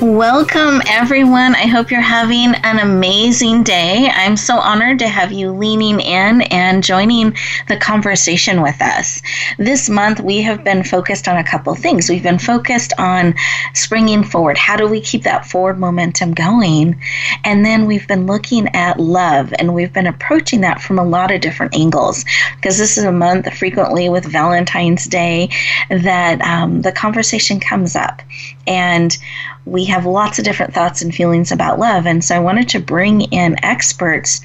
Welcome, everyone. I hope you're having an amazing day. I'm so honored to have you leaning in and joining the conversation with us. This month, we have been focused on a couple things. We've been focused on springing forward. How do we keep that forward momentum going? And then we've been looking at love, and we've been approaching that from a lot of different angles because this is a month frequently with Valentine's Day that um, the conversation comes up. And we have lots of different thoughts and feelings about love. And so I wanted to bring in experts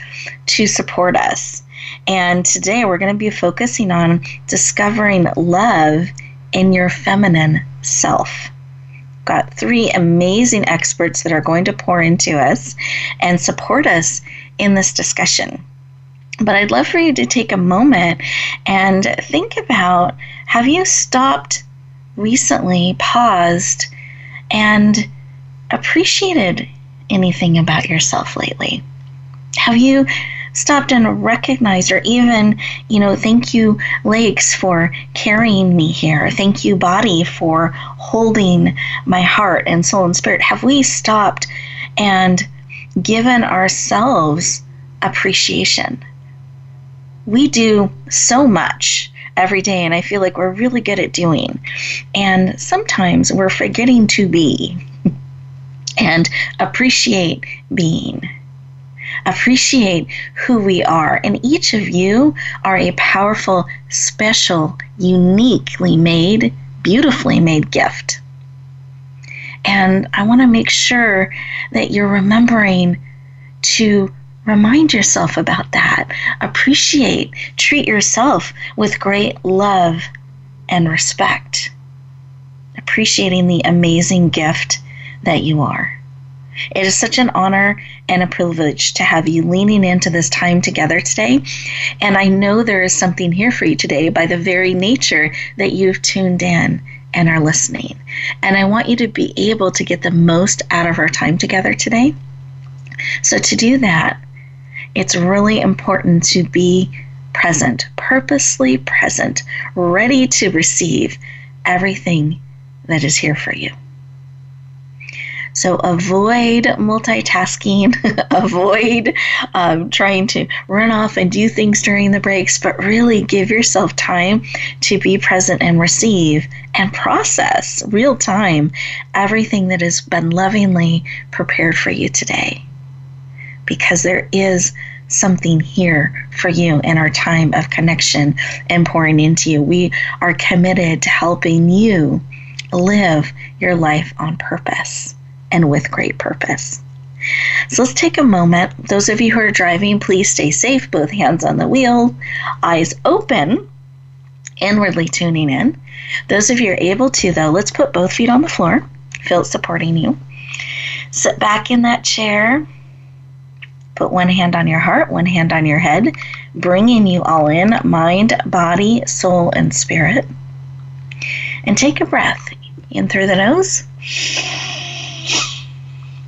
to support us. And today we're going to be focusing on discovering love in your feminine self. Got three amazing experts that are going to pour into us and support us in this discussion. But I'd love for you to take a moment and think about have you stopped recently, paused, and appreciated anything about yourself lately? Have you stopped and recognized, or even, you know, thank you, legs, for carrying me here? Thank you, body, for holding my heart and soul and spirit. Have we stopped and given ourselves appreciation? We do so much every day, and I feel like we're really good at doing. And sometimes we're forgetting to be and appreciate being. Appreciate who we are. And each of you are a powerful, special, uniquely made, beautifully made gift. And I want to make sure that you're remembering to remind yourself about that. Appreciate, treat yourself with great love and respect. Appreciating the amazing gift that you are. It is such an honor and a privilege to have you leaning into this time together today. And I know there is something here for you today by the very nature that you've tuned in and are listening. And I want you to be able to get the most out of our time together today. So, to do that, it's really important to be present, purposely present, ready to receive everything that is here for you. So avoid multitasking, avoid um, trying to run off and do things during the breaks, but really give yourself time to be present and receive and process real time everything that has been lovingly prepared for you today. Because there is something here for you in our time of connection and pouring into you. We are committed to helping you live your life on purpose and with great purpose. So let's take a moment. Those of you who are driving, please stay safe, both hands on the wheel, eyes open, inwardly tuning in. Those of you are able to, though, let's put both feet on the floor, feel it supporting you. Sit back in that chair. Put one hand on your heart, one hand on your head, bringing you all in mind, body, soul, and spirit. And take a breath in through the nose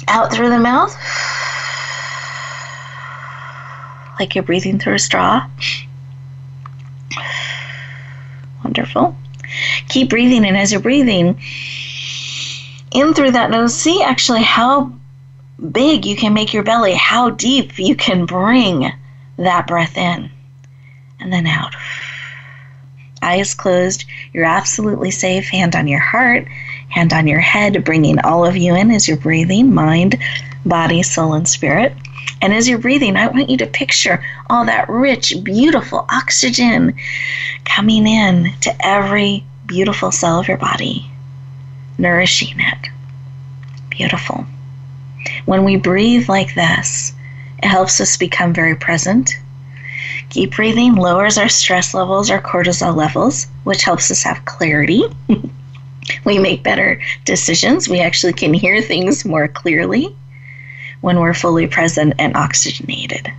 out through the mouth, like you're breathing through a straw. Wonderful. Keep breathing, and as you're breathing in through that nose, see actually how big you can make your belly, how deep you can bring that breath in, and then out. Eyes closed, you're absolutely safe. Hand on your heart, hand on your head, bringing all of you in as you're breathing mind, body, soul, and spirit. And as you're breathing, I want you to picture all that rich, beautiful oxygen coming in to every beautiful cell of your body, nourishing it. Beautiful. When we breathe like this, it helps us become very present. Keep breathing lowers our stress levels, our cortisol levels, which helps us have clarity. we make better decisions. We actually can hear things more clearly when we're fully present and oxygenated.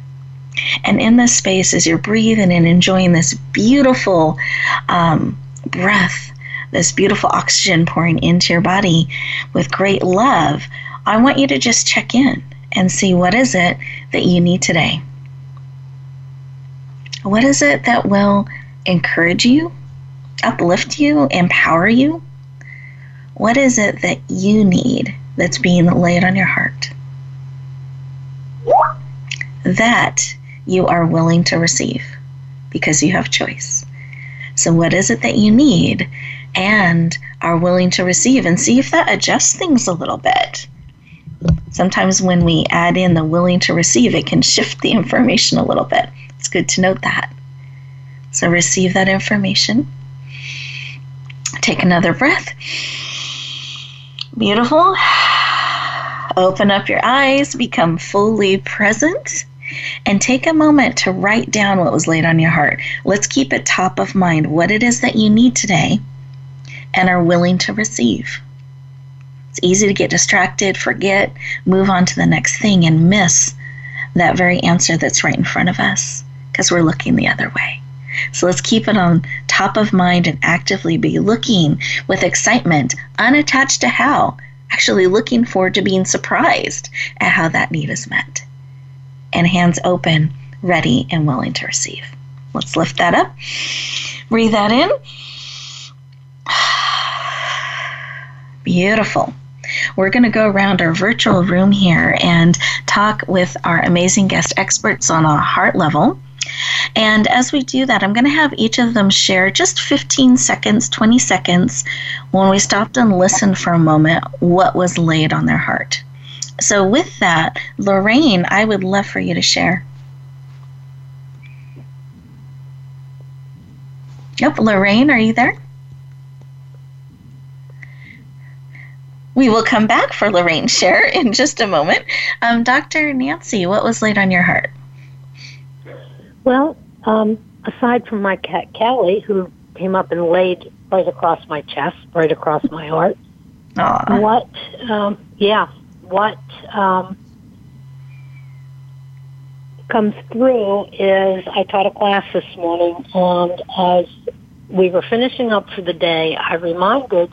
And in this space, as you're breathing and enjoying this beautiful um, breath this beautiful oxygen pouring into your body with great love, I want you to just check in and see what is it that you need today. What is it that will encourage you, uplift you, empower you? What is it that you need that's being laid on your heart? That you are willing to receive because you have choice. So, what is it that you need and are willing to receive? And see if that adjusts things a little bit. Sometimes, when we add in the willing to receive, it can shift the information a little bit. It's good to note that. So, receive that information. Take another breath. Beautiful. Open up your eyes, become fully present and take a moment to write down what was laid on your heart. Let's keep it top of mind what it is that you need today and are willing to receive. It's easy to get distracted, forget, move on to the next thing, and miss that very answer that's right in front of us because we're looking the other way. So let's keep it on top of mind and actively be looking with excitement, unattached to how, actually looking forward to being surprised at how that need is met and hands open, ready and willing to receive. Let's lift that up. Breathe that in. Beautiful. We're going to go around our virtual room here and talk with our amazing guest experts on a heart level. And as we do that, I'm going to have each of them share just 15 seconds, 20 seconds when we stopped and listened for a moment what was laid on their heart. So, with that, Lorraine, I would love for you to share. Yep, Lorraine, are you there? We will come back for Lorraine's share in just a moment. Um, Dr. Nancy, what was laid on your heart? Well, um, aside from my cat Callie, who came up and laid right across my chest, right across my heart. Aww. What? Um, yeah, what um, comes through is I taught a class this morning, and as we were finishing up for the day, I reminded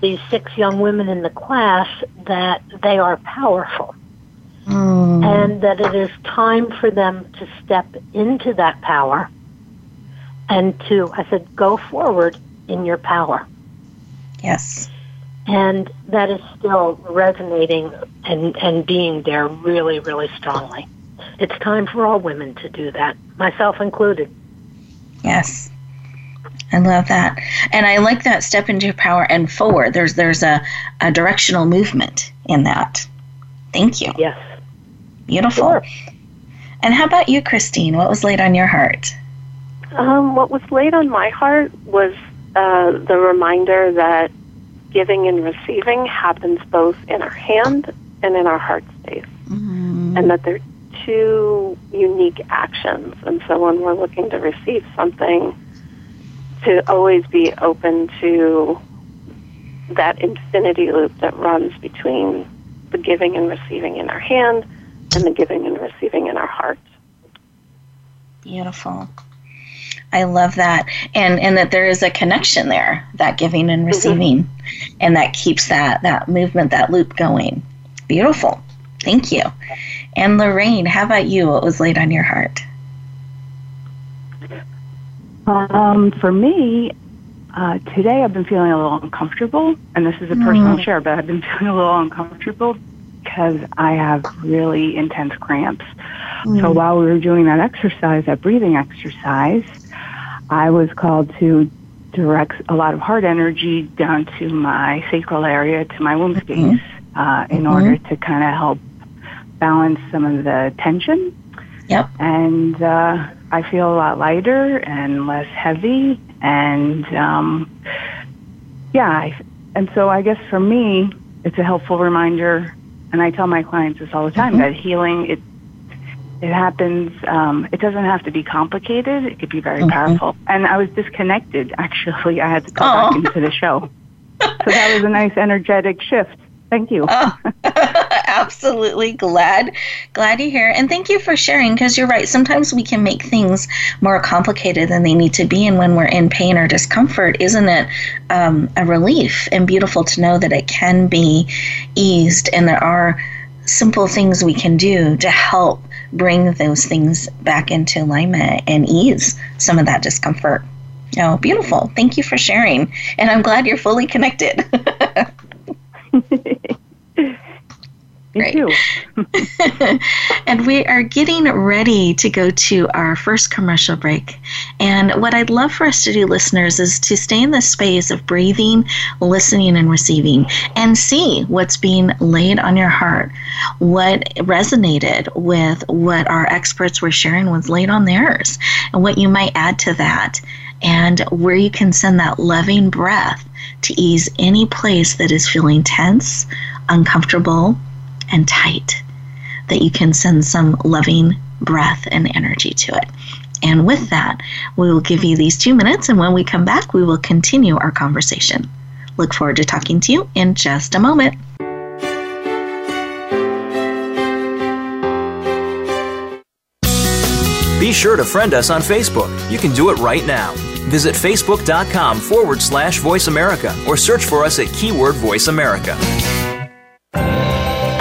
these six young women in the class that they are powerful. Mm. And that it is time for them to step into that power and to, I said, go forward in your power. Yes and that is still resonating and, and being there really, really strongly. It's time for all women to do that, myself included. Yes. I love that. And I like that step into power and forward. There's there's a, a directional movement in that. Thank you. Yes. Beautiful. Sure. And how about you, Christine? What was laid on your heart? Um, what was laid on my heart was uh, the reminder that giving and receiving happens both in our hand and in our heart space. Mm-hmm. And that they're two unique actions. And so when we're looking to receive something, to always be open to that infinity loop that runs between the giving and receiving in our hand and the giving and receiving in our heart. Beautiful. I love that, and and that there is a connection there, that giving and mm-hmm. receiving, mm-hmm. and that keeps that that movement, that loop going. Beautiful, thank you. And Lorraine, how about you? What was laid on your heart? Um, for me, uh, today I've been feeling a little uncomfortable, and this is a personal mm. share, but I've been feeling a little uncomfortable because I have really intense cramps. Mm. So while we were doing that exercise, that breathing exercise, I was called to direct a lot of heart energy down to my sacral area, to my womb space, mm-hmm. uh, in mm-hmm. order to kind of help balance some of the tension. Yep. And uh, I feel a lot lighter and less heavy. And um, yeah, I, and so I guess for me, it's a helpful reminder. And I tell my clients this all the time mm-hmm. that healing, it it happens. Um, it doesn't have to be complicated. It could be very mm-hmm. powerful. And I was disconnected. Actually, I had to go back into the show. so that was a nice energetic shift. Thank you. oh, absolutely glad glad you're here. And thank you for sharing because you're right. Sometimes we can make things more complicated than they need to be. And when we're in pain or discomfort isn't it um, a relief and beautiful to know that it can be eased? And there are simple things we can do to help bring those things back into alignment and ease some of that discomfort. Oh beautiful. Thank you for sharing. And i'm glad you're fully connected Thank you. and we are getting ready to go to our first commercial break. And what I'd love for us to do, listeners, is to stay in the space of breathing, listening, and receiving and see what's being laid on your heart, what resonated with what our experts were sharing was laid on theirs, and what you might add to that, and where you can send that loving breath to ease any place that is feeling tense, uncomfortable, and tight, that you can send some loving breath and energy to it. And with that, we will give you these two minutes, and when we come back, we will continue our conversation. Look forward to talking to you in just a moment. Be sure to friend us on Facebook. You can do it right now. Visit facebook.com forward slash voice America or search for us at keyword voice America.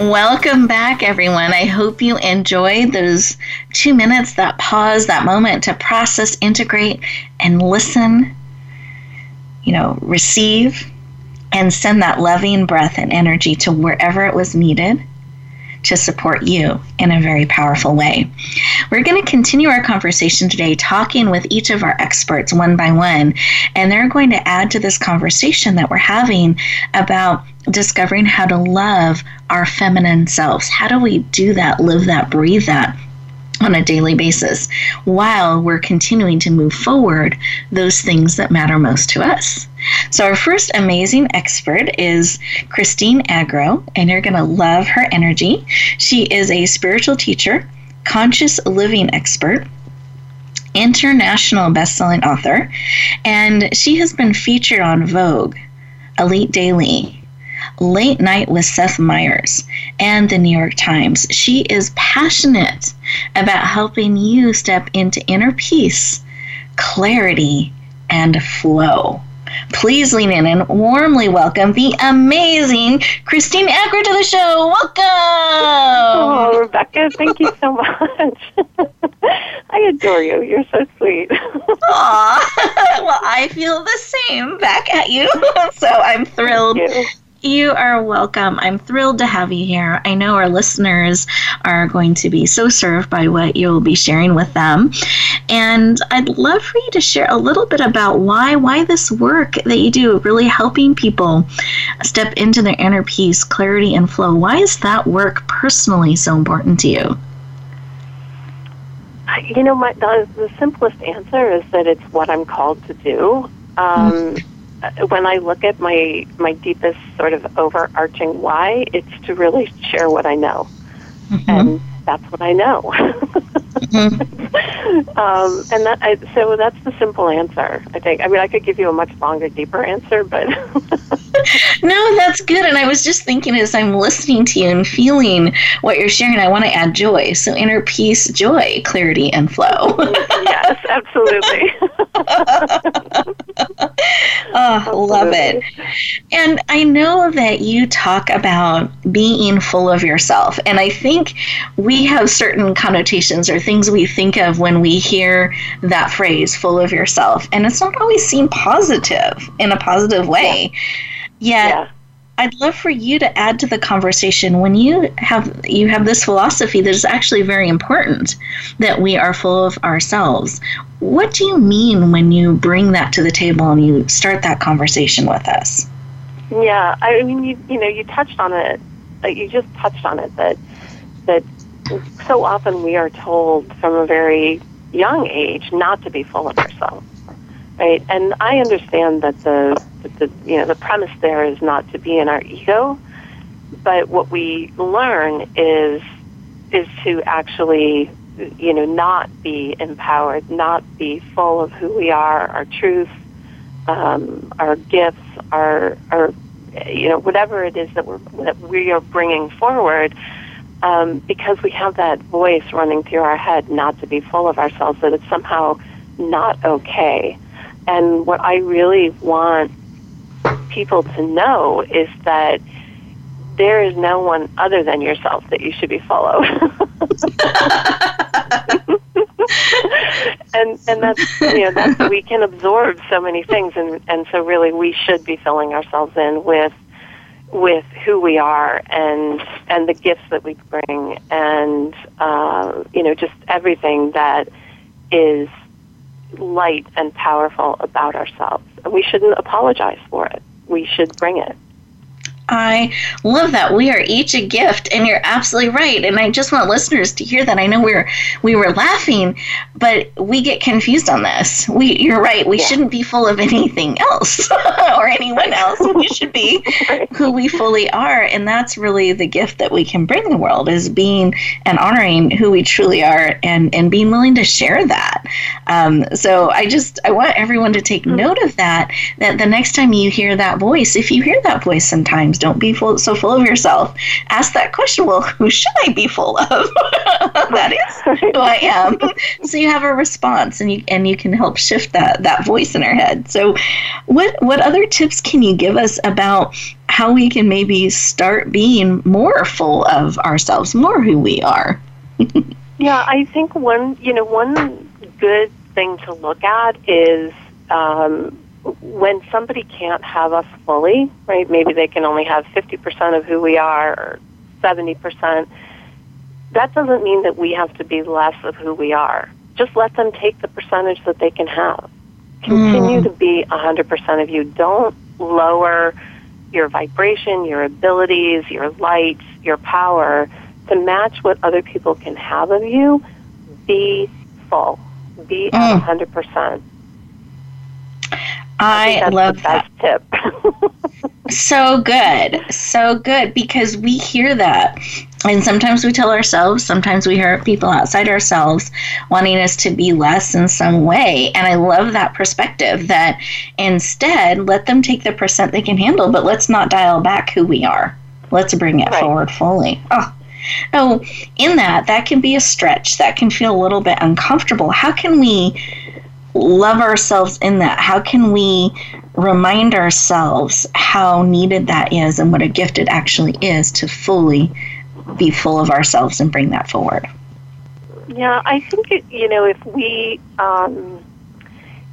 Welcome back, everyone. I hope you enjoyed those two minutes, that pause, that moment to process, integrate, and listen, you know, receive, and send that loving breath and energy to wherever it was needed to support you in a very powerful way. We're going to continue our conversation today talking with each of our experts one by one, and they're going to add to this conversation that we're having about discovering how to love our feminine selves. How do we do that, live that, breathe that? On a daily basis while we're continuing to move forward those things that matter most to us. So, our first amazing expert is Christine Agro, and you're going to love her energy. She is a spiritual teacher, conscious living expert, international best-selling author, and she has been featured on Vogue, Elite Daily, Late Night with Seth Meyers, and the New York Times. She is passionate about helping you step into inner peace, clarity, and flow. Please lean in and warmly welcome the amazing Christine Agro to the show. Welcome. Oh, Rebecca, thank you so much. I adore you. You're so sweet. Aw. well, I feel the same back at you. so I'm thrilled you are welcome. I'm thrilled to have you here. I know our listeners are going to be so served by what you'll be sharing with them. And I'd love for you to share a little bit about why why this work that you do really helping people step into their inner peace, clarity and flow. Why is that work personally so important to you? You know, my, the, the simplest answer is that it's what I'm called to do. Um, mm-hmm when I look at my my deepest sort of overarching why, it's to really share what I know, mm-hmm. and that's what I know. mm-hmm. um, and that I, so that's the simple answer. I think. I mean, I could give you a much longer, deeper answer, but no, that's good. And I was just thinking as I'm listening to you and feeling what you're sharing, I want to add joy. So inner peace, joy, clarity, and flow. yes, absolutely. oh, love it. And I know that you talk about being full of yourself. And I think we have certain connotations or things we think of when we hear that phrase, full of yourself. And it's not always seen positive in a positive way. Yeah. Yet, yeah. I'd love for you to add to the conversation when you have you have this philosophy that is actually very important that we are full of ourselves. What do you mean when you bring that to the table and you start that conversation with us? Yeah, I mean, you you know, you touched on it. You just touched on it that that so often we are told from a very young age not to be full of ourselves, right? And I understand that the the you know the premise there is not to be in our ego, but what we learn is is to actually you know not be empowered, not be full of who we are, our truth, um, our gifts, our our you know whatever it is that we're that we are bringing forward. Um, because we have that voice running through our head not to be full of ourselves, that it's somehow not okay. And what I really want people to know is that there is no one other than yourself that you should be followed. and and that's you know that's we can absorb so many things and and so really we should be filling ourselves in with with who we are and and the gifts that we bring and uh, you know just everything that is light and powerful about ourselves. And we shouldn't apologize for it we should bring it. I love that. We are each a gift, and you're absolutely right. And I just want listeners to hear that. I know we were we were laughing, but we get confused on this. We you're right. We yeah. shouldn't be full of anything else or anyone else. We should be who we fully are, and that's really the gift that we can bring the world is being and honoring who we truly are, and and being willing to share that. Um, so I just I want everyone to take mm-hmm. note of that. That the next time you hear that voice, if you hear that voice sometimes don't be full, so full of yourself. Ask that question. Well, who should I be full of? that is who I am. so you have a response, and you and you can help shift that that voice in our head. So, what what other tips can you give us about how we can maybe start being more full of ourselves, more who we are? yeah, I think one you know one good thing to look at is um, when somebody can't have us fully, right? Maybe they can only have 50% of who we are or 70%. That doesn't mean that we have to be less of who we are. Just let them take the percentage that they can have. Continue mm. to be 100% of you. Don't lower your vibration, your abilities, your light, your power to match what other people can have of you be full, be Mm. at 100%. I, that's love that. tip. So good. So good because we hear that. And sometimes we tell ourselves, sometimes we hear people outside ourselves wanting us to be less in some way. And I love that perspective that instead, let them take the percent they can handle, but let's not dial back who we are. Let's bring it Right. forward fully. Oh, oh, in that, that can be a stretch. That can feel a little bit uncomfortable. How can we love ourselves in that? How can we remind ourselves how needed that is and what a gift it actually is to fully be full of ourselves and bring that forward? Yeah, I think it, you know if we um,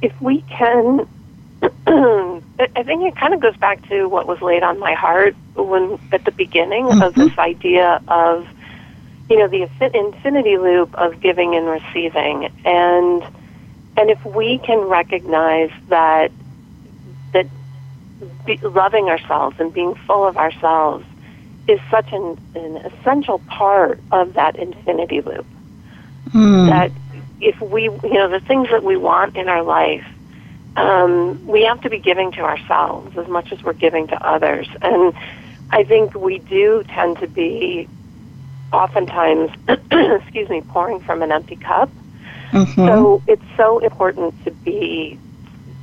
if we can, I think it kind of goes back to what was laid on my heart when at the beginning of this idea of you know the infinity loop of giving and receiving, and and if we can recognize that that be, loving ourselves and being full of ourselves is such an, an essential part of that infinity loop Hmm. that if we, you know, the things that we want in our life, um, we have to be giving to ourselves as much as we're giving to others. And I think we do tend to be, oftentimes, excuse me, pouring from an empty cup. Mhm. So it's so important to be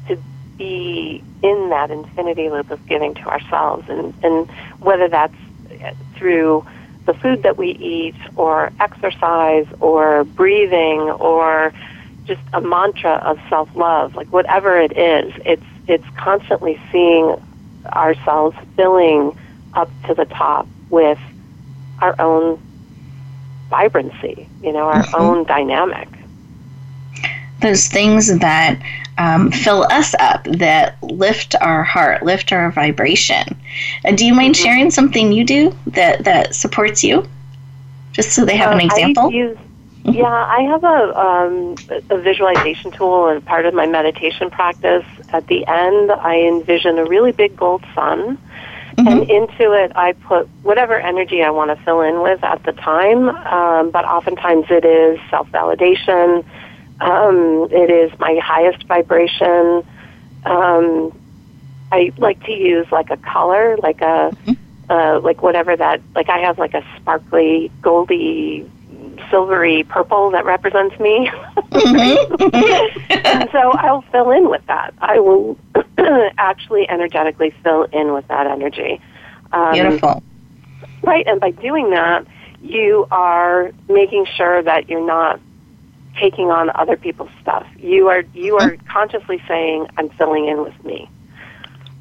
to be in that infinity loop of giving to ourselves, and and whether that's through the food that we eat, or exercise, or breathing, or just a mantra of self love, like whatever it is, it's it's constantly seeing ourselves filling up to the top with our own vibrancy, you know, our Mhm. own dynamic. Those things that um, fill us up, that lift our heart, lift our vibration. Uh, do you mind sharing something you do that, that supports you? Just so they have an Uh, example. I use, yeah, I have a, um, a visualization tool and part of my meditation practice. At the end, I envision a really big gold sun. Mm-hmm. And into it, I put whatever energy I want to fill in with at the time. Um, but oftentimes it is self validation. Um, it is my highest vibration. Um, I like to use like a color, like a uh, like whatever that like I have like a sparkly, goldy, silvery purple that represents me. and so I'll fill in with that. I will actually energetically fill in with that energy. Um, Beautiful. Right, and by doing that, you are making sure that you're not taking on other people's stuff. You are you are mm-hmm. consciously saying, "I'm filling in with me."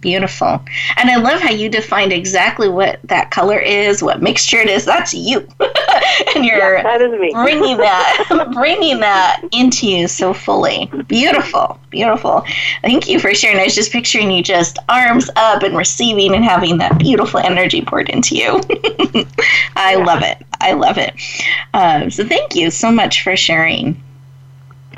Beautiful. And I love how you defined exactly what that color is, what mixture it is. That's you. and you're Yeah, that is me. bringing that bringing that into you so fully. Beautiful. Beautiful. Thank you for sharing. I was just picturing you just arms up and receiving and having that beautiful energy poured into you. I love it. I love it. Um, so thank you so much for sharing.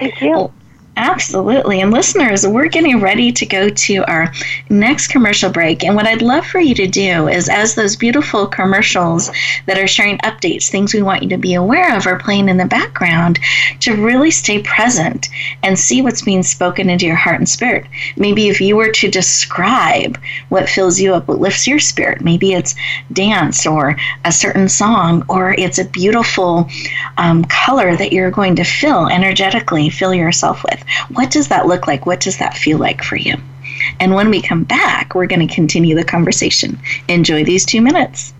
Thank you. Absolutely. And listeners, we're getting ready to go to our next commercial break. And what I'd love for you to do is, as those beautiful commercials that are sharing updates, things we want you to be aware of, are playing in the background, to really stay present and see what's being spoken into your heart and spirit. Maybe if you were to describe what fills you up, what lifts your spirit, maybe it's dance or a certain song, or it's a beautiful um, color that you're going to fill energetically, fill yourself with. What does that look like? What does that feel like for you? And when we come back, we're going to continue the conversation. Enjoy these two minutes.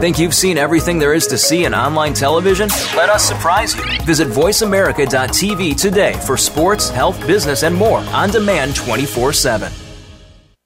Think you've seen everything there is to see in online television? Let us surprise you. Visit VoiceAmerica.tv today for sports, health, business, and more on demand 24 7.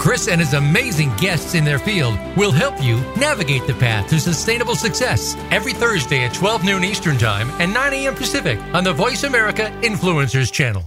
Chris and his amazing guests in their field will help you navigate the path to sustainable success every Thursday at 12 noon Eastern Time and 9 a.m. Pacific on the Voice America Influencers Channel.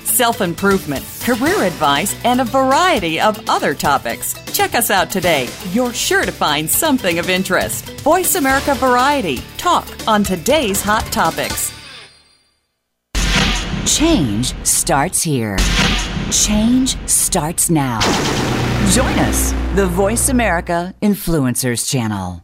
self improvement, career advice, and a variety of other topics. Check us out today. You're sure to find something of interest. Voice America Variety. Talk on today's hot topics. Change starts here. Change starts now. Join us, the Voice America Influencers Channel.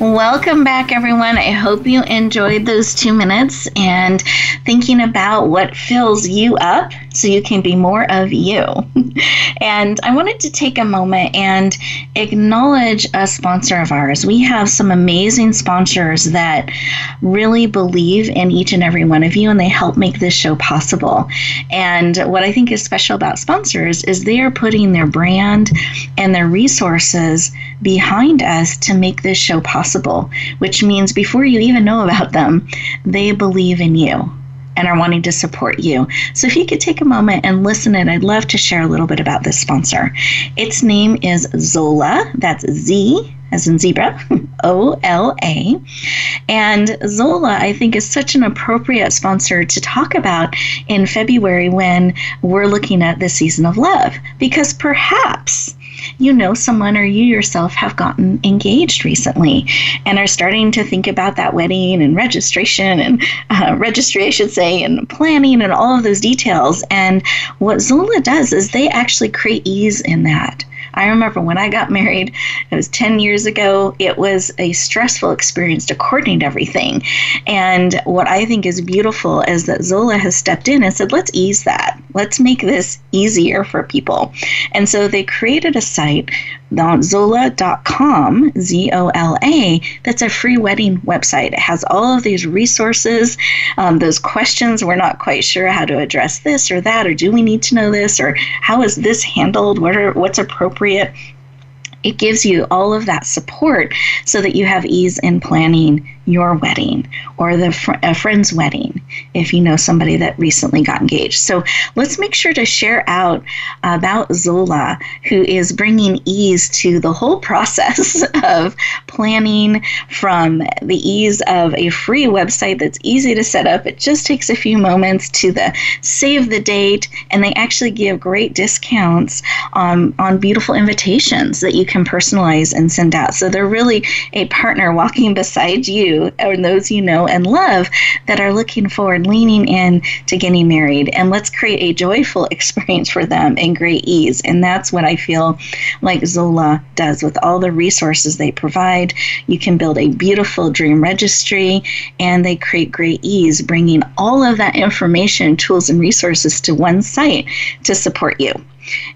Welcome back, everyone. I hope you enjoyed those two minutes and thinking about what fills you up so you can be more of you. and I wanted to take a moment and acknowledge a sponsor of ours. We have some amazing sponsors that really believe in each and every one of you and they help make this show possible. And what I think is special about sponsors is they are putting their brand and their resources behind us to make this show possible, which means before you even know about them, they believe in you and are wanting to support you. So if you could take a moment and listen and I'd love to share a little bit about this sponsor. Its name is Zola. That's Z as in zebra, O L A. And Zola, I think, is such an appropriate sponsor to talk about in February when we're looking at the season of love, because perhaps you know someone or you yourself have gotten engaged recently and are starting to think about that wedding and registration and uh, registry, I should say, and planning and all of those details. And what Zola does is they actually create ease in that. I remember when I got married, it was 10 years ago, it was a stressful experience to coordinate everything. And what I think is beautiful is that Zola has stepped in and said, let's ease that. Let's make this easier for people. And so they created a site zola.com, Z O L A, that's a free wedding website. It has all of these resources, um, those questions. We're not quite sure how to address this or that, or do we need to know this, or how is this handled? What are, what's appropriate? It gives you all of that support so that you have ease in planning your wedding or the fr- a friend's wedding if you know somebody that recently got engaged. So let's make sure to share out about Zola, who is bringing ease to the whole process of planning from the ease of a free website that's easy to set up. It just takes a few moments to the save the date, and they actually give great discounts on, on beautiful invitations that you can personalize and send out. So they're really a partner walking beside you or those you know and love that are looking forward, leaning in to getting married. And let's create a joyful experience for them in great ease. And that's what I feel like Zola does with all the resources they provide. You can build a beautiful dream registry and they create great ease, bringing all of that information, tools, and resources to one site to support you.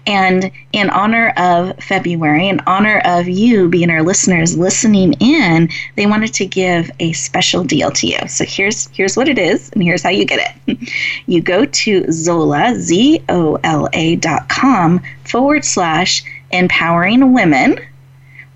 And in honor of February, in honor of you being our listeners listening in, they wanted to give a special deal to you. So here's here's what it is, and here's how you get it. You go to Zola, Z O L A dot com forward slash empowering women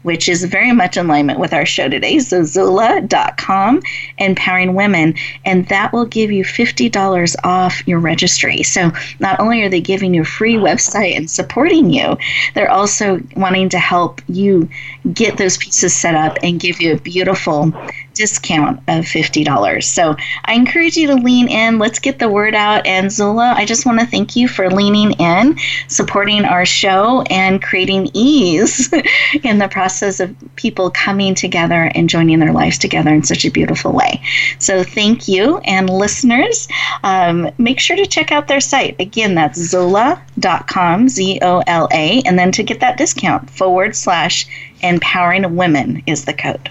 which is very much in alignment with our show today. So Zola.com, empowering women, and that will give you $50 off your registry. So not only are they giving you a free website and supporting you, they're also wanting to help you get those pieces set up and give you a beautiful discount of $50. So I encourage you to lean in. Let's get the word out. And Zola, I just want to thank you for leaning in, supporting our show, and creating ease in the process of people coming together and joining their lives together in such a beautiful way. So thank you. And listeners, um, make sure to check out their site. Again, that's zola.com, Z O L A. And then to get that discount, forward slash empowering women is the code.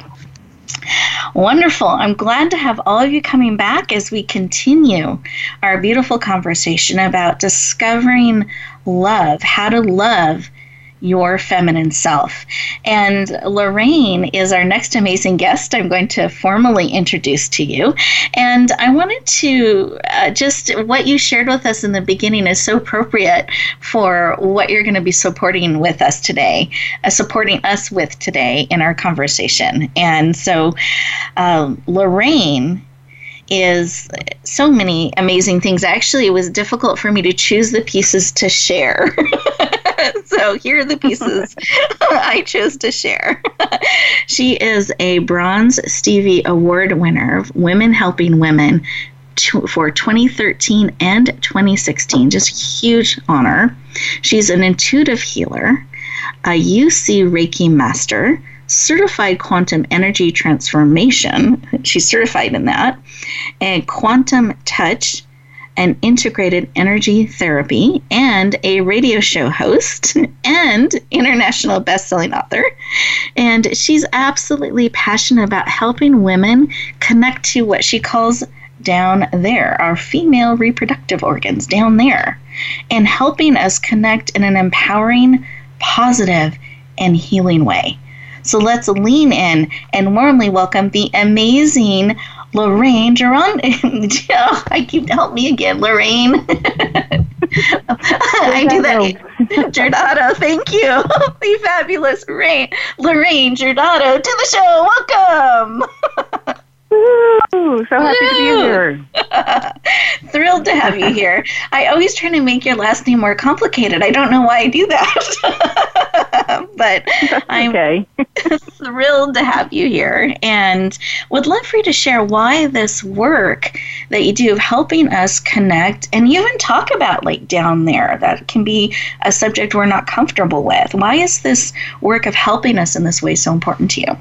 Wonderful. I'm glad to have all of you coming back as we continue our beautiful conversation about discovering love, how to love your feminine self. And Lorraine is our next amazing guest. I'm going to formally introduce to you. And I wanted to uh, just what you shared with us in the beginning is so appropriate for what you're going to be supporting with us today, uh, supporting us with today in our conversation. And so, uh, Lorraine is so many amazing things. Actually, it was difficult for me to choose the pieces to share. so here are the pieces I chose to share. she is a Bronze Stevie Award winner, Women Helping Women, for 2013 and 2016. Just huge honor. She's an intuitive healer, a Usui Reiki master, certified quantum energy transformation. She's certified in that, and quantum touch an integrated energy therapy, and a radio show host and international best-selling author. And she's absolutely passionate about helping women connect to what she calls down there, our female reproductive organs down there, and helping us connect in an empowering, positive, and healing way. So let's lean in and warmly welcome the amazing Lorraine Geron. oh, I keep help me again, Lorraine. I do that. Giordano, thank you. the fabulous Rain, Lorraine Giordano to the show. Welcome. Woo, so happy Woo. to be here. Thrilled to have you here. I always try to make your last name more complicated. I don't know why I do that. but I'm okay. thrilled to have you here and would love for you to share why this work that you do of helping us connect and even talk about like down there that can be a subject we're not comfortable with. Why is this work of helping us in this way so important to you?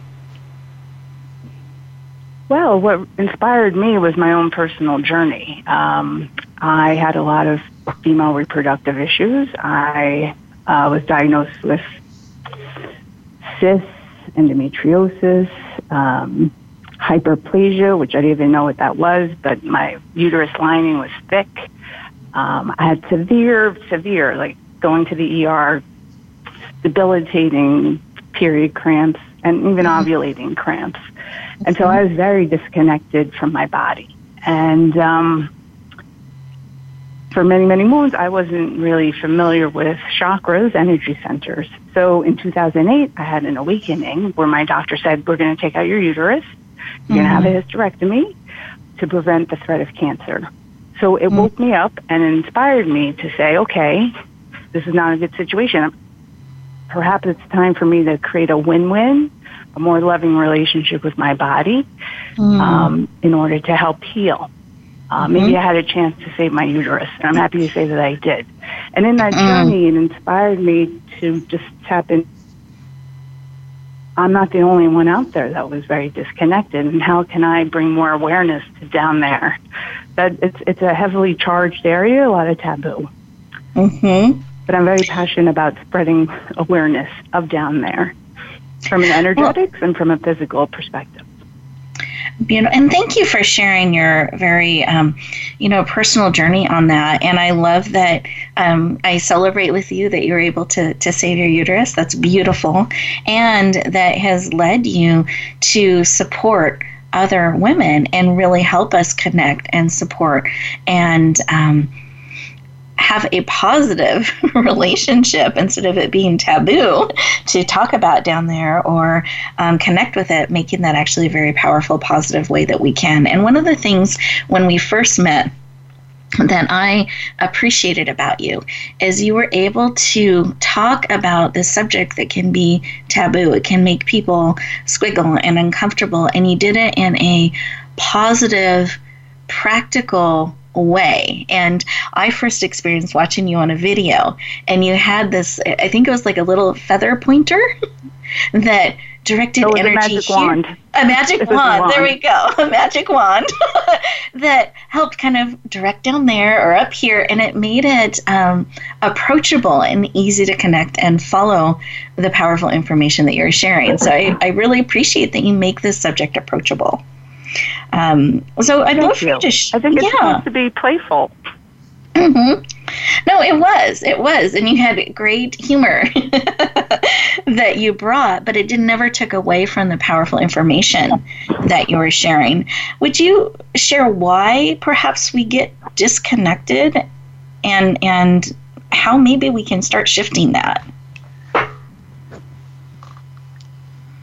Well, what inspired me was my own personal journey. Um, I had a lot of female reproductive issues. I uh, was diagnosed with cysts, endometriosis, um, hyperplasia, which I didn't even know what that was, but my uterus lining was thick. Um, I had severe, severe, like going to the ER, debilitating period cramps, and even mm-hmm. ovulating cramps. And so I was very disconnected from my body. And um, for many, many moons, I wasn't really familiar with chakras, energy centers. So in 2008, I had an awakening where my doctor said, We're going to take out your uterus, you're going to have a mm-hmm. hysterectomy to prevent the threat of cancer. So it mm-hmm. woke me up and inspired me to say, Okay, this is not a good situation. Perhaps it's time for me to create a win win a more loving relationship with my body mm. um, in order to help heal. Uh, mm-hmm. Maybe I had a chance to save my uterus, and I'm happy to say that I did. And in that mm. journey, it inspired me to just tap in. I'm not the only one out there that was very disconnected, and how can I bring more awareness to down there? That it's it's a heavily charged area, a lot of taboo. Mm-hmm. But I'm very passionate about spreading awareness of down there from an energetics well, and from a physical perspective. Beautiful. And thank you for sharing your very, um, you know, personal journey on that. And I love that um, I celebrate with you that you were able to, to save your uterus. That's beautiful. And that has led you to support other women and really help us connect and support and um, have a positive relationship instead of it being taboo to talk about down there or um, connect with it, making that actually a very powerful, positive way that we can. And one of the things when we first met, that I appreciated about you is you were able to talk about the subject that can be taboo. It can make people squiggle and uncomfortable, and you did it in a positive, practical way. And I first experienced watching you on a video, and you had this, I think it was like a little feather pointer that directed oh, energy a magic here. wand. A magic wand. wand. There we go. A magic wand that helped kind of direct down there or up here, and it made it um, approachable and easy to connect and follow the powerful information that you're sharing. So I, I really appreciate that you make this subject approachable. Um, so I'd love you to. Sh- I think it's yeah. supposed to be playful. Mm-hmm. No, it was. It was. And you had great humor that you brought, but it did, never took away from the powerful information that you were sharing. Would you share why perhaps we get disconnected and and how maybe we can start shifting that?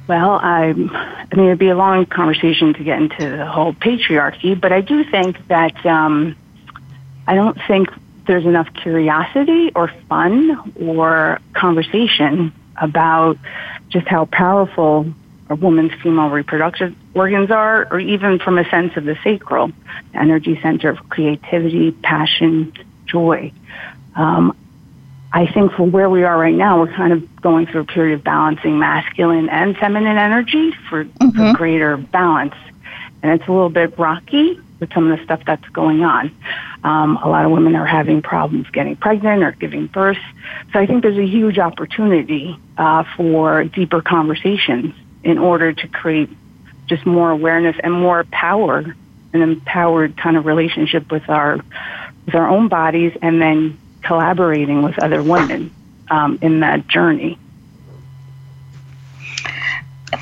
Well, I, I mean, it'd be a long conversation to get into the whole patriarchy, but I do think that um, I don't think there's enough curiosity or fun or conversation about just how powerful a woman's female reproductive organs are, or even from a sense of the sacral, energy center of creativity, passion, joy. Um, I think for where we are right now, we're kind of going through a period of balancing masculine and feminine energy for, mm-hmm. for greater balance. And it's a little bit rocky with some of the stuff that's going on. Um, a lot of women are having problems getting pregnant or giving birth. So I think there's a huge opportunity uh, for deeper conversations in order to create just more awareness and more power, an empowered kind of relationship with our with our own bodies, and then collaborating with other women um, in that journey.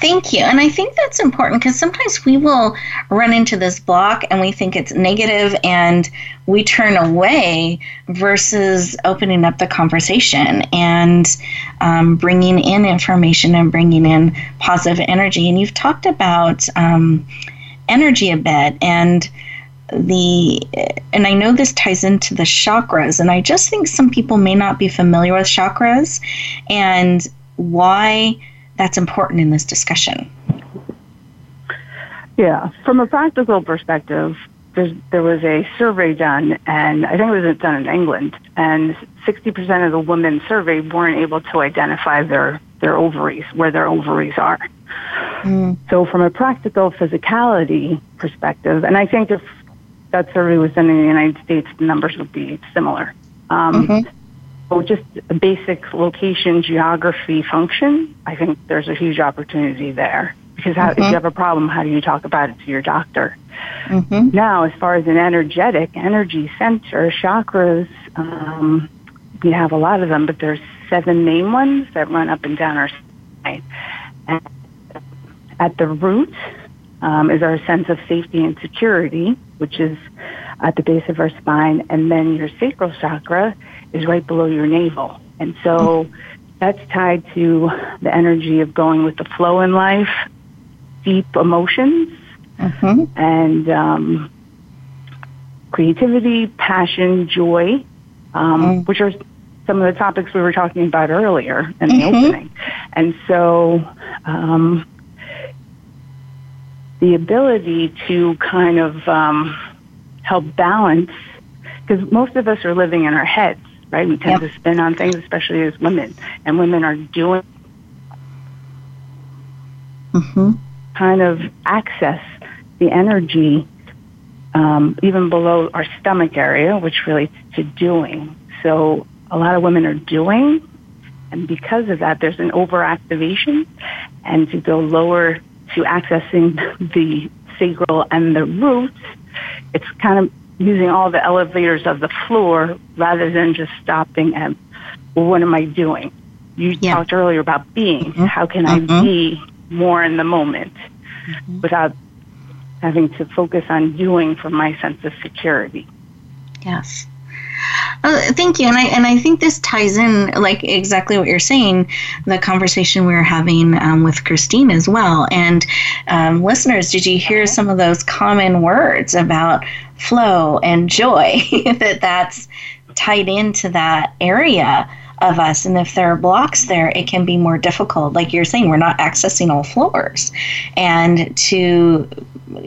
Thank you. And I think that's important because sometimes we will run into this block and we think it's negative and we turn away versus opening up the conversation and um, bringing in information and bringing in positive energy. And you've talked about um, energy a bit and the and I know this ties into the chakras and I just think some people may not be familiar with chakras and why that's important in this discussion. Yeah, from a practical perspective, there was a survey done, and I think it was done in England, and 60% of the women surveyed weren't able to identify their, their ovaries, where their ovaries are. Mm. So, from a practical physicality perspective, and I think if that survey was done in the United States, the numbers would be similar. Um, mm-hmm. So just a basic location, geography, function, I think there's a huge opportunity there. Because how, mm-hmm. if you have a problem, how do you talk about it to your doctor? Mm-hmm. Now, as far as an energetic energy center, chakras, um, we have a lot of them, but there's seven main ones that run up and down our spine. And at the root um, is our sense of safety and security, which is at the base of our spine, and then your sacral chakra is right below your navel. And so that's tied to the energy of going with the flow in life, deep emotions, mm-hmm. and um, creativity, passion, joy, um, mm-hmm. which are some of the topics we were talking about earlier in the mm-hmm. opening. And so um, the ability to kind of um, help balance, because most of us are living in our heads right? We tend yep. to spin on things, especially as women, and women are doing mm-hmm. kind of access the energy um, even below our stomach area, which relates to doing. So a lot of women are doing, and because of that, there's an overactivation, and to go lower to accessing the sacral and the roots, it's kind of using all the elevators of the floor rather than just stopping and, well, what am I doing? You yeah. talked earlier about being. Mm-hmm. How can mm-hmm. I be more in the moment mm-hmm. without having to focus on doing for my sense of security? Yes. Oh, thank you, and I and I think this ties in like exactly what you're saying. The conversation we were having um, with Christine as well, and um, listeners, did you hear some of those common words about flow and joy? that that's tied into that area of us. And if there are blocks there, it can be more difficult. Like you're saying, we're not accessing all floors. And to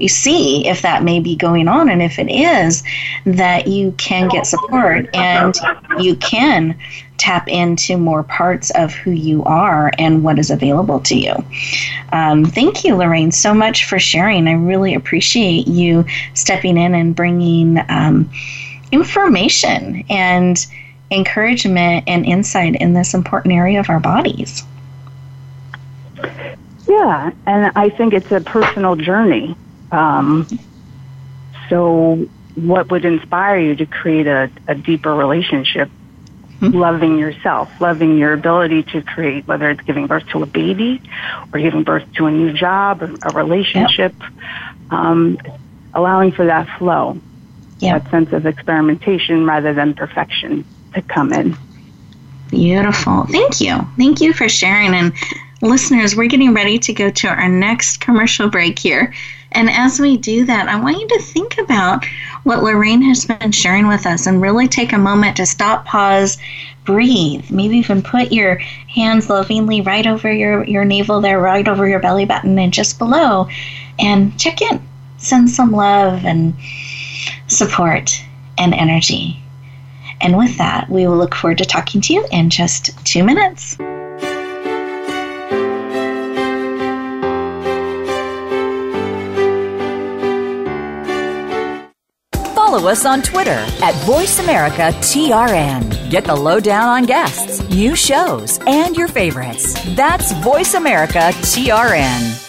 see if that may be going on, and if it is, that you can get support and you can tap into more parts of who you are and what is available to you. Um, thank you, Lorraine, so much for sharing. I really appreciate you stepping in and bringing um, information and encouragement and insight in this important area of our bodies. Yeah, and I think it's a personal journey. Um, so, what would inspire you to create a, a deeper relationship? Mm-hmm. Loving yourself, loving your ability to create, whether it's giving birth to a baby or giving birth to a new job, or a relationship, yep. um, allowing for that flow, yep. that sense of experimentation rather than perfection to come in. Beautiful. Thank you. Thank you for sharing. And listeners, we're getting ready to go to our next commercial break here. And as we do that, I want you to think about what Lorraine has been sharing with us and really take a moment to stop, pause, breathe. Maybe even put your hands lovingly right over your, your navel there, right over your belly button and just below, and check in. Send some love and support and energy and with that, we will look forward to talking to you in just two minutes. Follow us on Twitter at VoiceAmericaTRN. Get the lowdown on guests, new shows, and your favorites. That's VoiceAmericaTRN.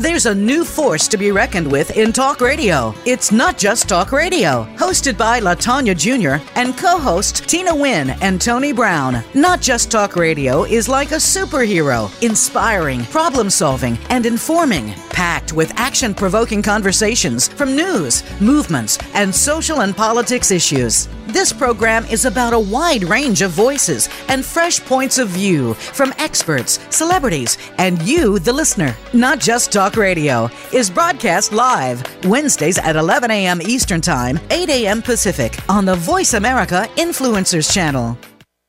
There's a new force to be reckoned with in talk radio. It's not just talk radio. Hosted by Latanya Jr. and co-host Tina Wynn and Tony Brown. Not just talk radio is like a superhero, inspiring, problem-solving, and informing, packed with action-provoking conversations from news, movements, and social and politics issues. This program is about a wide range of voices and fresh points of view from experts, celebrities, and you, the listener. Not Just Talk Radio is broadcast live Wednesdays at 11 a.m. Eastern Time, 8 a.m. Pacific on the Voice America Influencers Channel.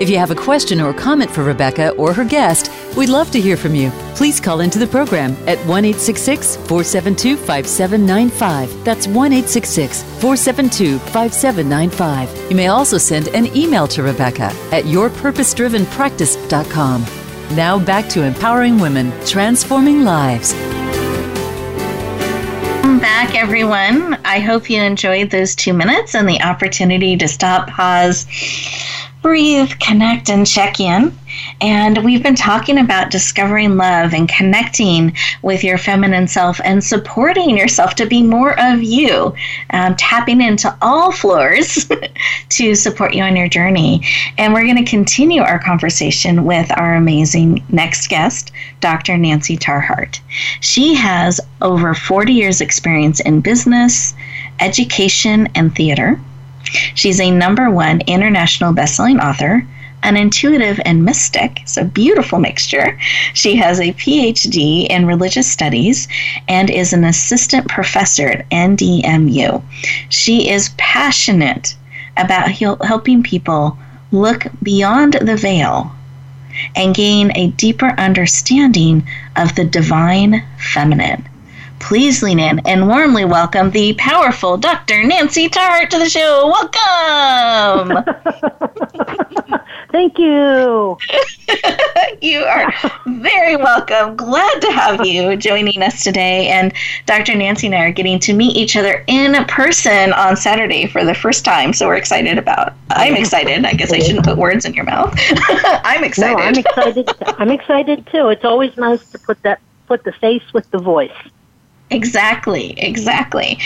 If you have a question or comment for Rebecca or her guest, We'd love to hear from you. Please call into the program at 1 472 5795. That's 1 472 5795. You may also send an email to Rebecca at yourpurposedrivenpractice.com. Now back to empowering women, transforming lives. Back, everyone. I hope you enjoyed those two minutes and the opportunity to stop, pause, breathe, connect, and check in. And we've been talking about discovering love and connecting with your feminine self and supporting yourself to be more of you, um, tapping into all floors to support you on your journey. And we're going to continue our conversation with our amazing next guest, Dr. Nancy Tarr Hart. She has over 40 years' experience in business, education, and theater. She's a number one international bestselling author, an intuitive and mystic. It's a beautiful mixture. She has a PhD in religious studies and is an assistant professor at NDMU. She is passionate about helping people look beyond the veil and gain a deeper understanding of the divine feminine. Please lean in and warmly welcome the powerful Dr. Nancy Tart to the show. Welcome. Thank you. you are very welcome. Glad to have you joining us today. And Dr. Nancy and I are getting to meet each other in person on Saturday for the first time. So we're excited about. I'm excited. I guess I shouldn't put words in your mouth. I'm excited. No, I'm excited. I'm excited too. It's always nice to put that put the face with the voice. Exactly, exactly.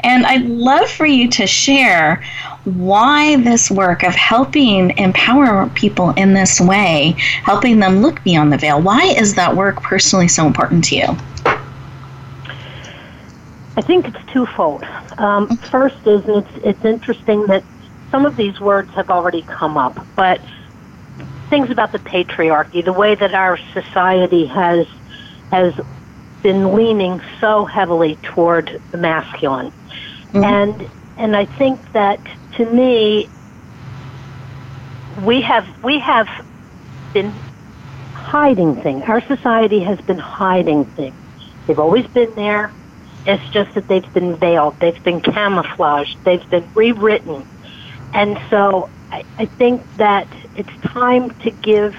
And I'd love for you to share why this work of helping empower people in this way, helping them look beyond the veil, why is that work personally so important to you? I think it's twofold. Um, first is it's it's interesting that some of these words have already come up, but things about the patriarchy, the way that our society has has been leaning so heavily toward the masculine. Mm-hmm. And and I think that to me we have we have been hiding things. Our society has been hiding things. They've always been there. It's just that they've been veiled. They've been camouflaged. They've been rewritten. And so I, I think that it's time to give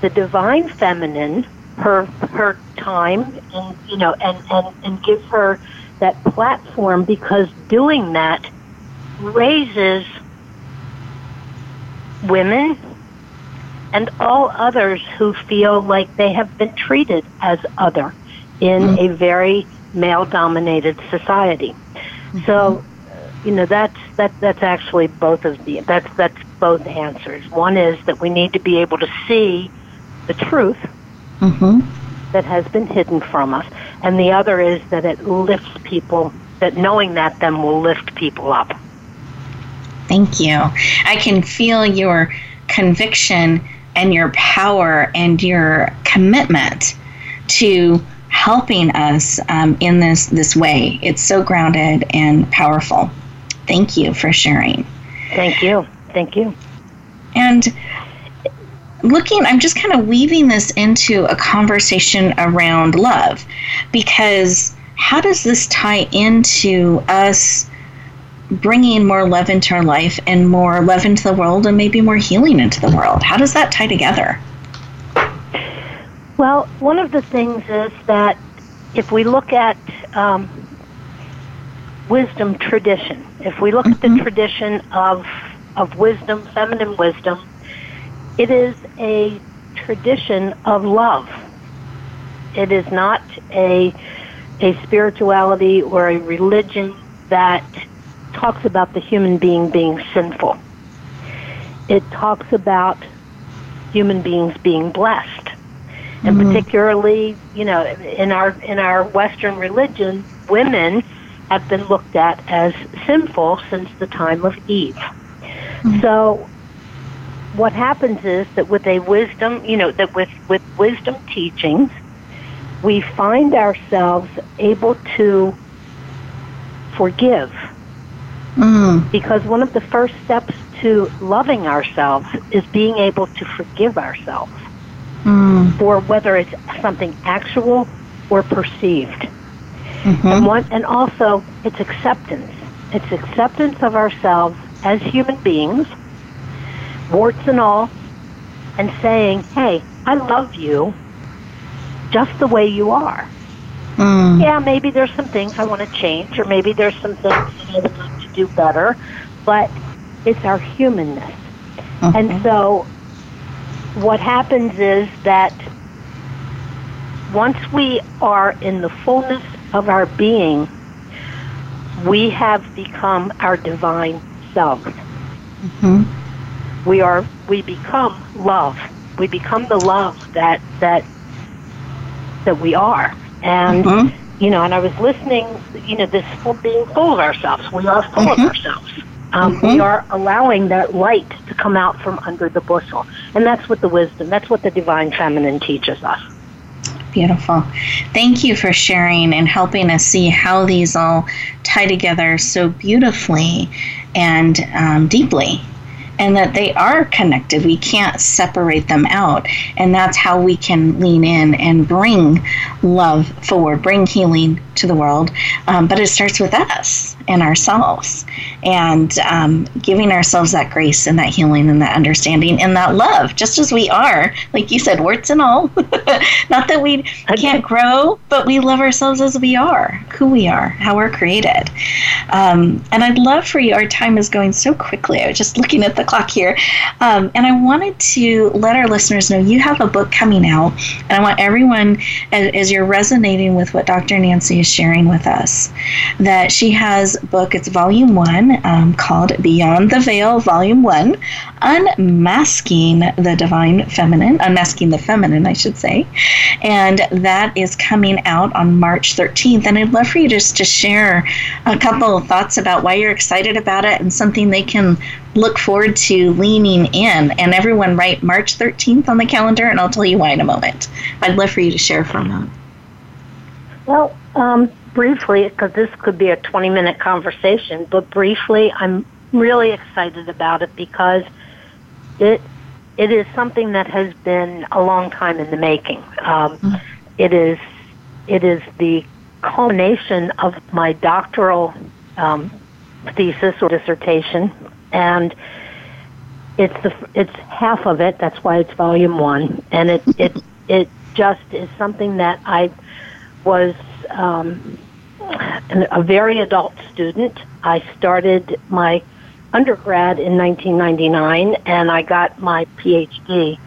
the divine feminine her her time and you know and and and give her that platform because doing that raises women and all others who feel like they have been treated as other in mm-hmm. a very male dominated society. Mm-hmm. So, you know, that's that that's actually both of the that's that's both answers. One is that we need to be able to see the truth mm-hmm. that has been hidden from us. And the other is that it lifts people, that knowing that then will lift people up. Thank you. I can feel your conviction and your power and your commitment to helping us um, in this this way. It's so grounded and powerful. Thank you for sharing. Thank you. Thank you. And looking, I'm just kind of weaving this into a conversation around love because how does this tie into us bringing more love into our life and more love into the world and maybe more healing into the world? How does that tie together? Well, one of the things is that if we look at um, wisdom tradition, if we look mm-hmm. at the mm-hmm. tradition of of wisdom, feminine wisdom, it is a tradition of love. It is not a a spirituality or a religion that talks about the human being being sinful. It talks about human beings being blessed. And mm-hmm. particularly, you know, in our in our western religion, women have been looked at as sinful since the time of Eve. Mm-hmm. So what happens is that with a wisdom, you know, that with, with wisdom teachings, we find ourselves able to forgive. Mm. Because one of the first steps to loving ourselves is being able to forgive ourselves. Mm. or whether it's something actual or perceived. Mm-hmm. And one, and also it's acceptance. It's acceptance of ourselves as human beings, warts and all, and saying, "Hey, I love you just the way you are." Mm. Yeah, maybe there's some things I want to change, or maybe there's some things I would like to do better, but it's our humanness. Mm-hmm. And so, what happens is that once we are in the fullness of our being, we have become our divine self. Mm-hmm. We are we become love. We become the love that that that we are. And mm-hmm. you know, and I was listening. You know, this being full of ourselves. We are full mm-hmm. of ourselves. Um, mm-hmm. We are allowing that light to come out from under the bushel, and that's what the wisdom. That's what the divine feminine teaches us. Beautiful. Thank you for sharing and helping us see how these all tie together so beautifully and um, deeply and that they are connected. We can't separate them out. And that's how we can lean in and bring love forward, bring healing to the world. Um, but it starts with us and ourselves and um, giving ourselves that grace and that healing and that understanding and that love, just as we are. Like you said, warts and all. Not that we can't grow, but we love ourselves as we are, who we are, how we're created. Um, and I'd love for you, our time is going so quickly. I was just looking at the clock here. Um, and I wanted to let our listeners know you have a book coming out. And I want everyone, as, as you're resonating with what Dr. Nancy is sharing with us, that she has book. It's volume one um, called Beyond the Veil, volume one, Unmasking the Divine Feminine, Unmasking the Feminine, I should say. And that is coming out on March 13th. And I'd love for you just to share a couple of thoughts about why you're excited about it and something they can look forward to leaning in. And everyone write March 13th on the calendar, and I'll tell you why in a moment. I'd love for you to share from that. Well, um, briefly, because this could be a 20 minute conversation, but briefly, I'm really excited about it because it it is something that has been a long time in the making. Um, mm-hmm. it is it is the culmination of my doctoral um, thesis or dissertation, and it's the it's half of it. That's why it's volume one, and it it it just is something that I was um, a very adult student. I started my undergrad in 1999, and I got my PhD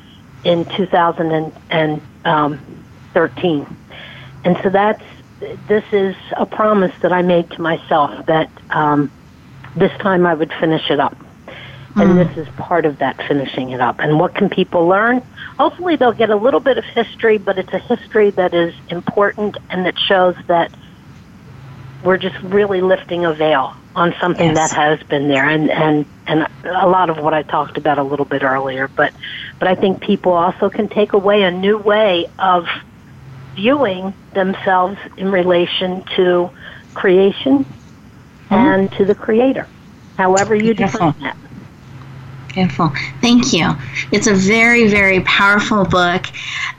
in 2013. And so that's this is a promise that I made to myself that um, this time I would finish it up. And mm. this is part of that finishing it up. And what can people learn? Hopefully, they'll get a little bit of history, but it's a history that is important and that shows that we're just really lifting a veil on something yes. that has been there and and and a lot of what I talked about a little bit earlier but but I think people also can take away a new way of viewing themselves in relation to creation mm-hmm. and to the creator however you define that Beautiful. Thank you. It's a very, very powerful book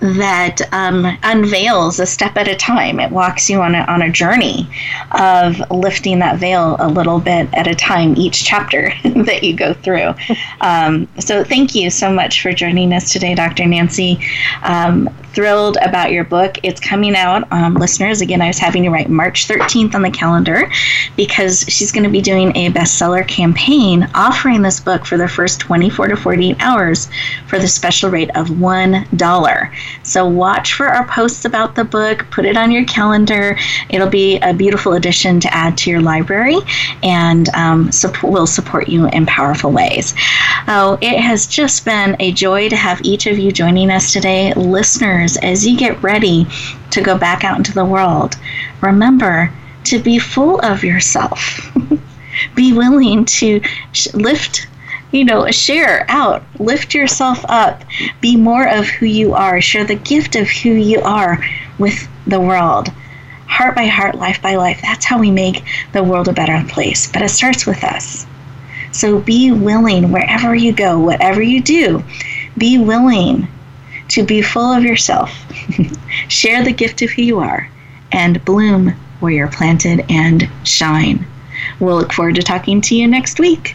that um, unveils a step at a time. It walks you on a, on a journey of lifting that veil a little bit at a time, each chapter that you go through. Um, so, thank you so much for joining us today, Dr. Nancy. Um, thrilled about your book. It's coming out, um, listeners. Again, I was having you write March 13th on the calendar because she's going to be doing a bestseller campaign offering this book for the first 24 to 48 hours for the special rate of $1. So watch for our posts about the book, put it on your calendar. It'll be a beautiful addition to add to your library and um, support, will support you in powerful ways. Oh, it has just been a joy to have each of you joining us today. Listeners, as you get ready to go back out into the world, remember to be full of yourself. be willing to lift you know, share out, lift yourself up, be more of who you are, share the gift of who you are with the world. Heart by heart, life by life. That's how we make the world a better place. But it starts with us. So be willing wherever you go, whatever you do, be willing to be full of yourself, share the gift of who you are, and bloom where you're planted and shine. We'll look forward to talking to you next week.